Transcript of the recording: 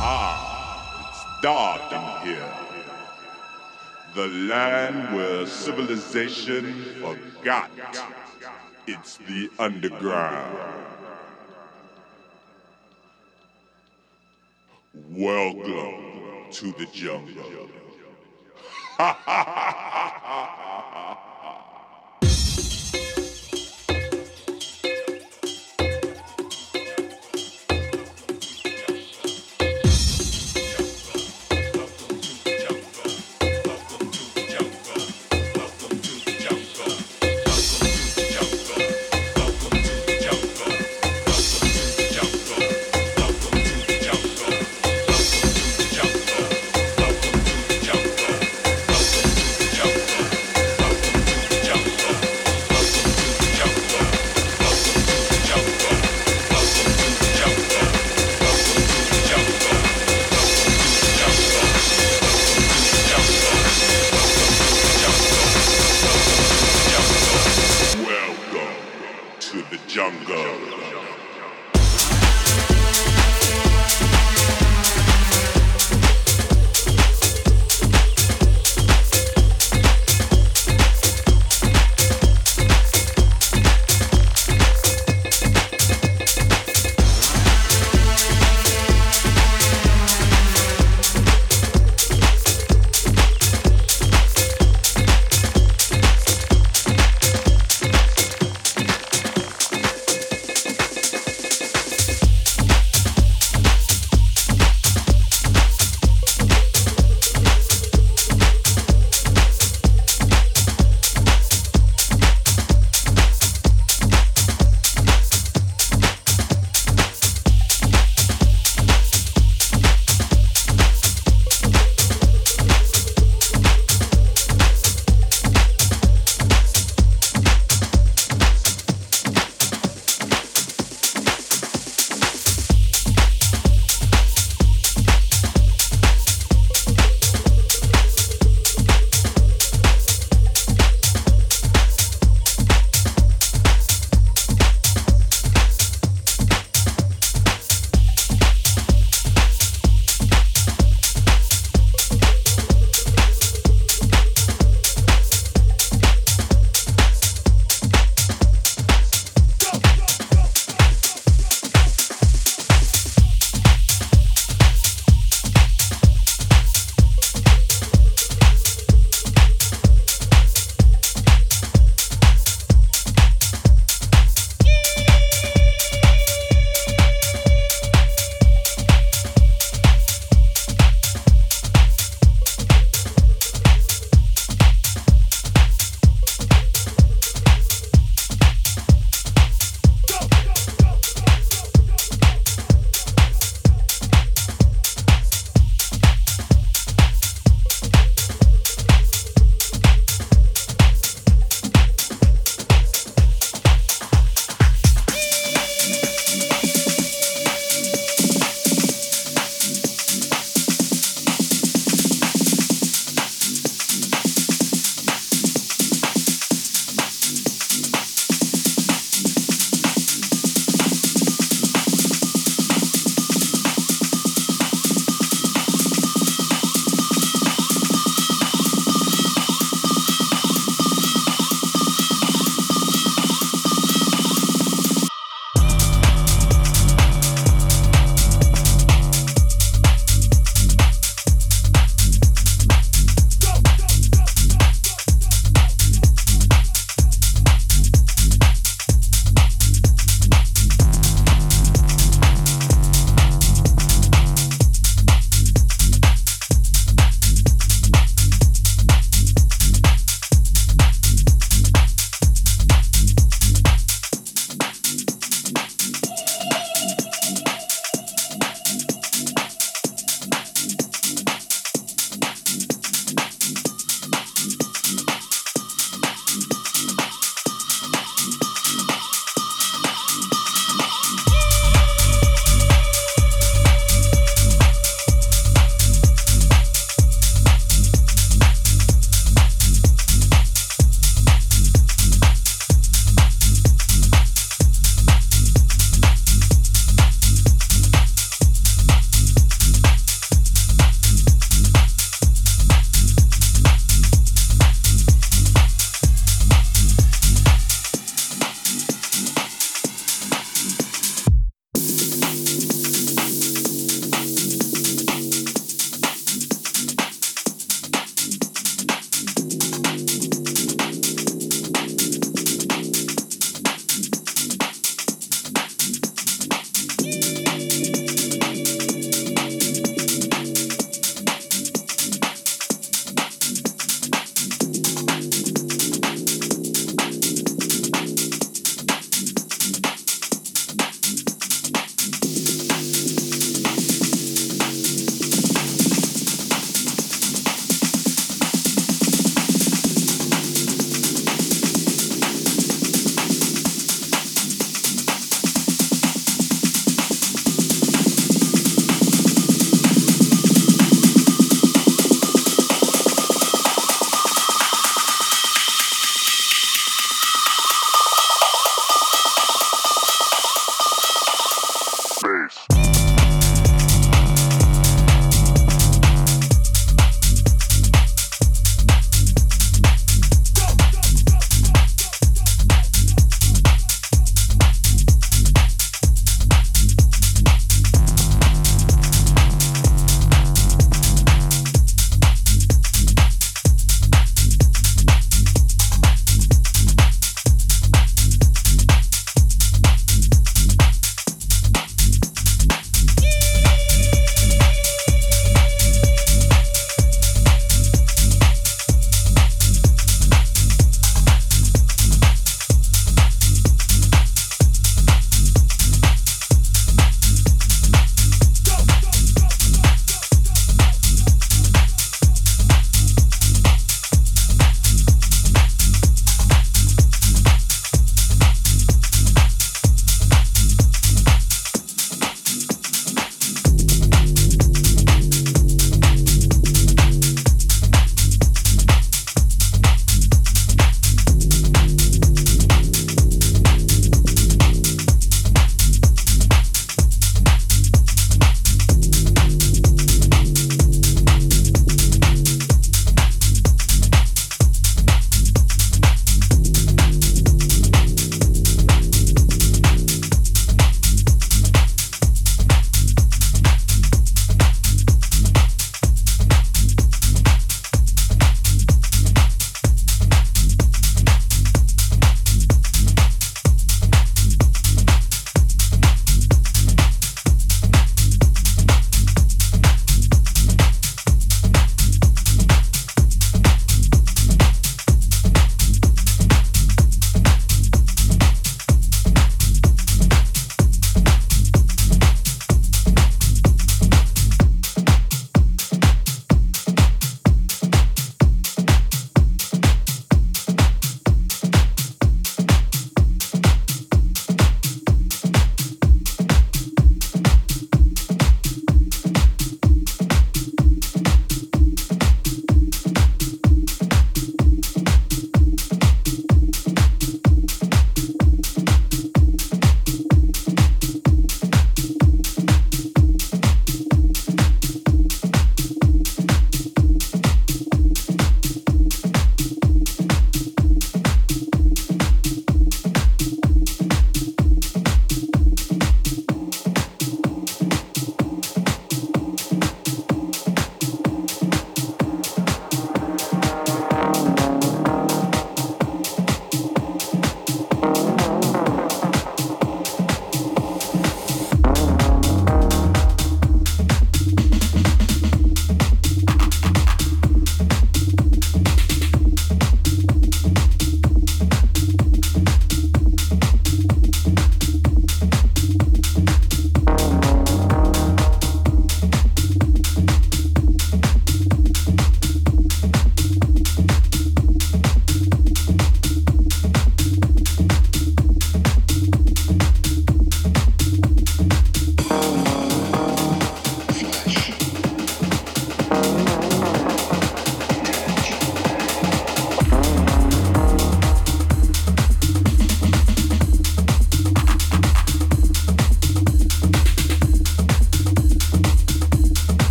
Ah, it's dark in here. The land where civilization forgot. It's the underground. Welcome to the jungle. Ha ha ha